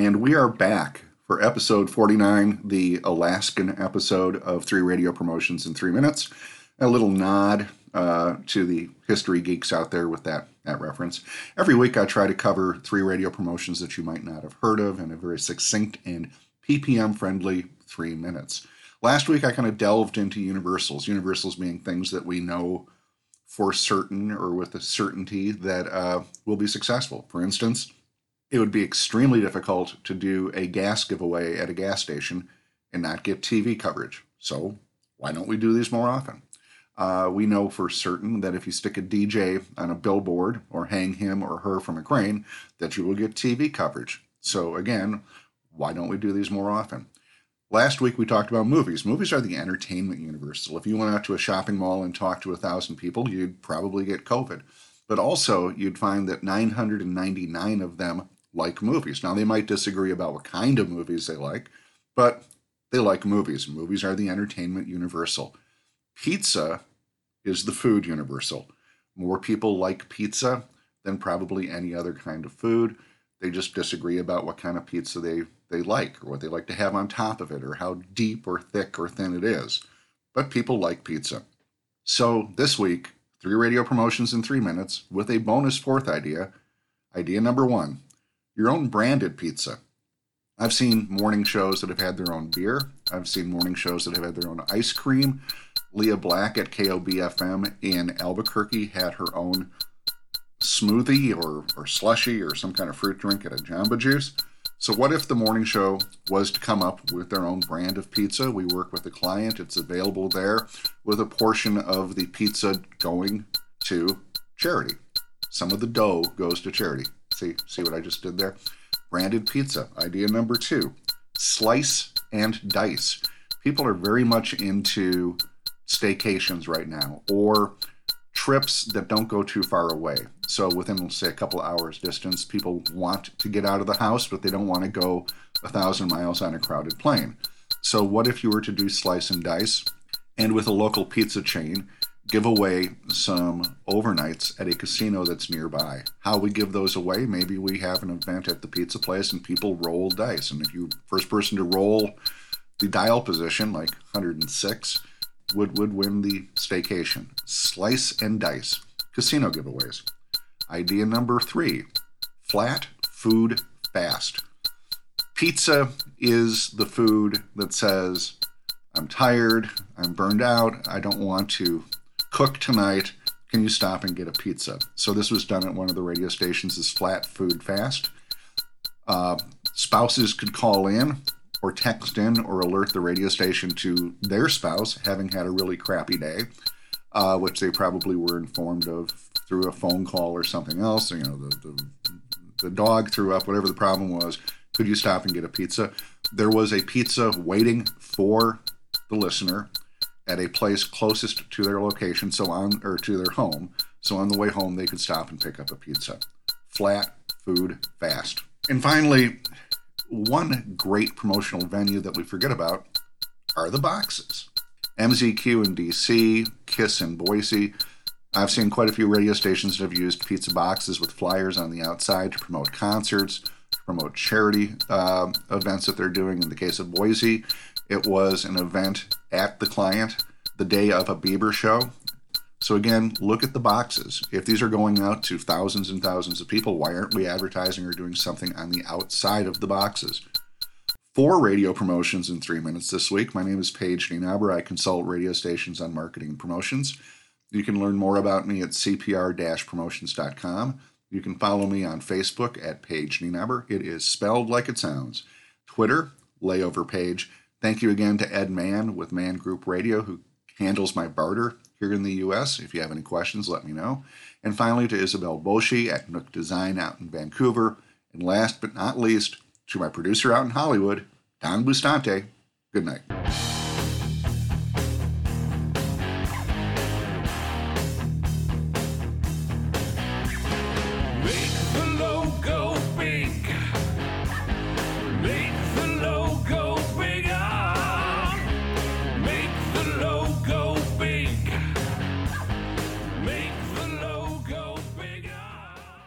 And we are back for episode 49, the Alaskan episode of Three Radio Promotions in Three Minutes. A little nod uh, to the history geeks out there with that, that reference. Every week I try to cover three radio promotions that you might not have heard of in a very succinct and PPM friendly three minutes. Last week I kind of delved into universals, universals being things that we know for certain or with a certainty that uh, will be successful. For instance, it would be extremely difficult to do a gas giveaway at a gas station and not get TV coverage. So, why don't we do these more often? Uh, we know for certain that if you stick a DJ on a billboard or hang him or her from a crane, that you will get TV coverage. So, again, why don't we do these more often? Last week we talked about movies. Movies are the entertainment universal. If you went out to a shopping mall and talked to a thousand people, you'd probably get COVID. But also, you'd find that 999 of them like movies. Now, they might disagree about what kind of movies they like, but they like movies. Movies are the entertainment universal. Pizza is the food universal. More people like pizza than probably any other kind of food. They just disagree about what kind of pizza they, they like or what they like to have on top of it or how deep or thick or thin it is. But people like pizza. So this week, three radio promotions in three minutes with a bonus fourth idea. Idea number one your own branded pizza. I've seen morning shows that have had their own beer. I've seen morning shows that have had their own ice cream. Leah Black at KOBFM in Albuquerque had her own smoothie or, or slushy or some kind of fruit drink at a Jamba Juice. So, what if the morning show was to come up with their own brand of pizza? We work with the client, it's available there with a portion of the pizza going to charity. Some of the dough goes to charity. See, see what I just did there? Branded pizza. Idea number two slice and dice. People are very much into staycations right now or trips that don't go too far away. So within, say, a couple hours distance, people want to get out of the house, but they don't want to go a thousand miles on a crowded plane. So what if you were to do slice and dice and with a local pizza chain, give away some overnights at a casino that's nearby. How we give those away? Maybe we have an event at the pizza place and people roll dice. And if you first person to roll the dial position, like 106, would would win the staycation. Slice and dice. Casino giveaways. Idea number three flat food fast. Pizza is the food that says, I'm tired, I'm burned out, I don't want to cook tonight. Can you stop and get a pizza? So this was done at one of the radio stations as flat food fast. Uh, spouses could call in or text in or alert the radio station to their spouse having had a really crappy day, uh, which they probably were informed of through a phone call or something else. You know, the, the, the dog threw up, whatever the problem was. Could you stop and get a pizza? There was a pizza waiting for the listener at a place closest to their location, so on or to their home. So on the way home, they could stop and pick up a pizza. Flat food, fast. And finally, one great promotional venue that we forget about are the boxes. MZQ in DC, Kiss in Boise. I've seen quite a few radio stations that have used pizza boxes with flyers on the outside to promote concerts, to promote charity uh, events that they're doing. In the case of Boise, it was an event at the client the day of a Bieber show. So again, look at the boxes. If these are going out to thousands and thousands of people, why aren't we advertising or doing something on the outside of the boxes? Four radio promotions in three minutes this week. My name is Paige Nienaber. I consult radio stations on marketing and promotions. You can learn more about me at cpr-promotions.com. You can follow me on Facebook at Paige Nienaber. It is spelled like it sounds. Twitter, Layover Page, Thank you again to Ed Mann with Mann Group Radio, who handles my barter here in the US. If you have any questions, let me know. And finally, to Isabel Boshi at Nook Design out in Vancouver. And last but not least, to my producer out in Hollywood, Don Bustante. Good night.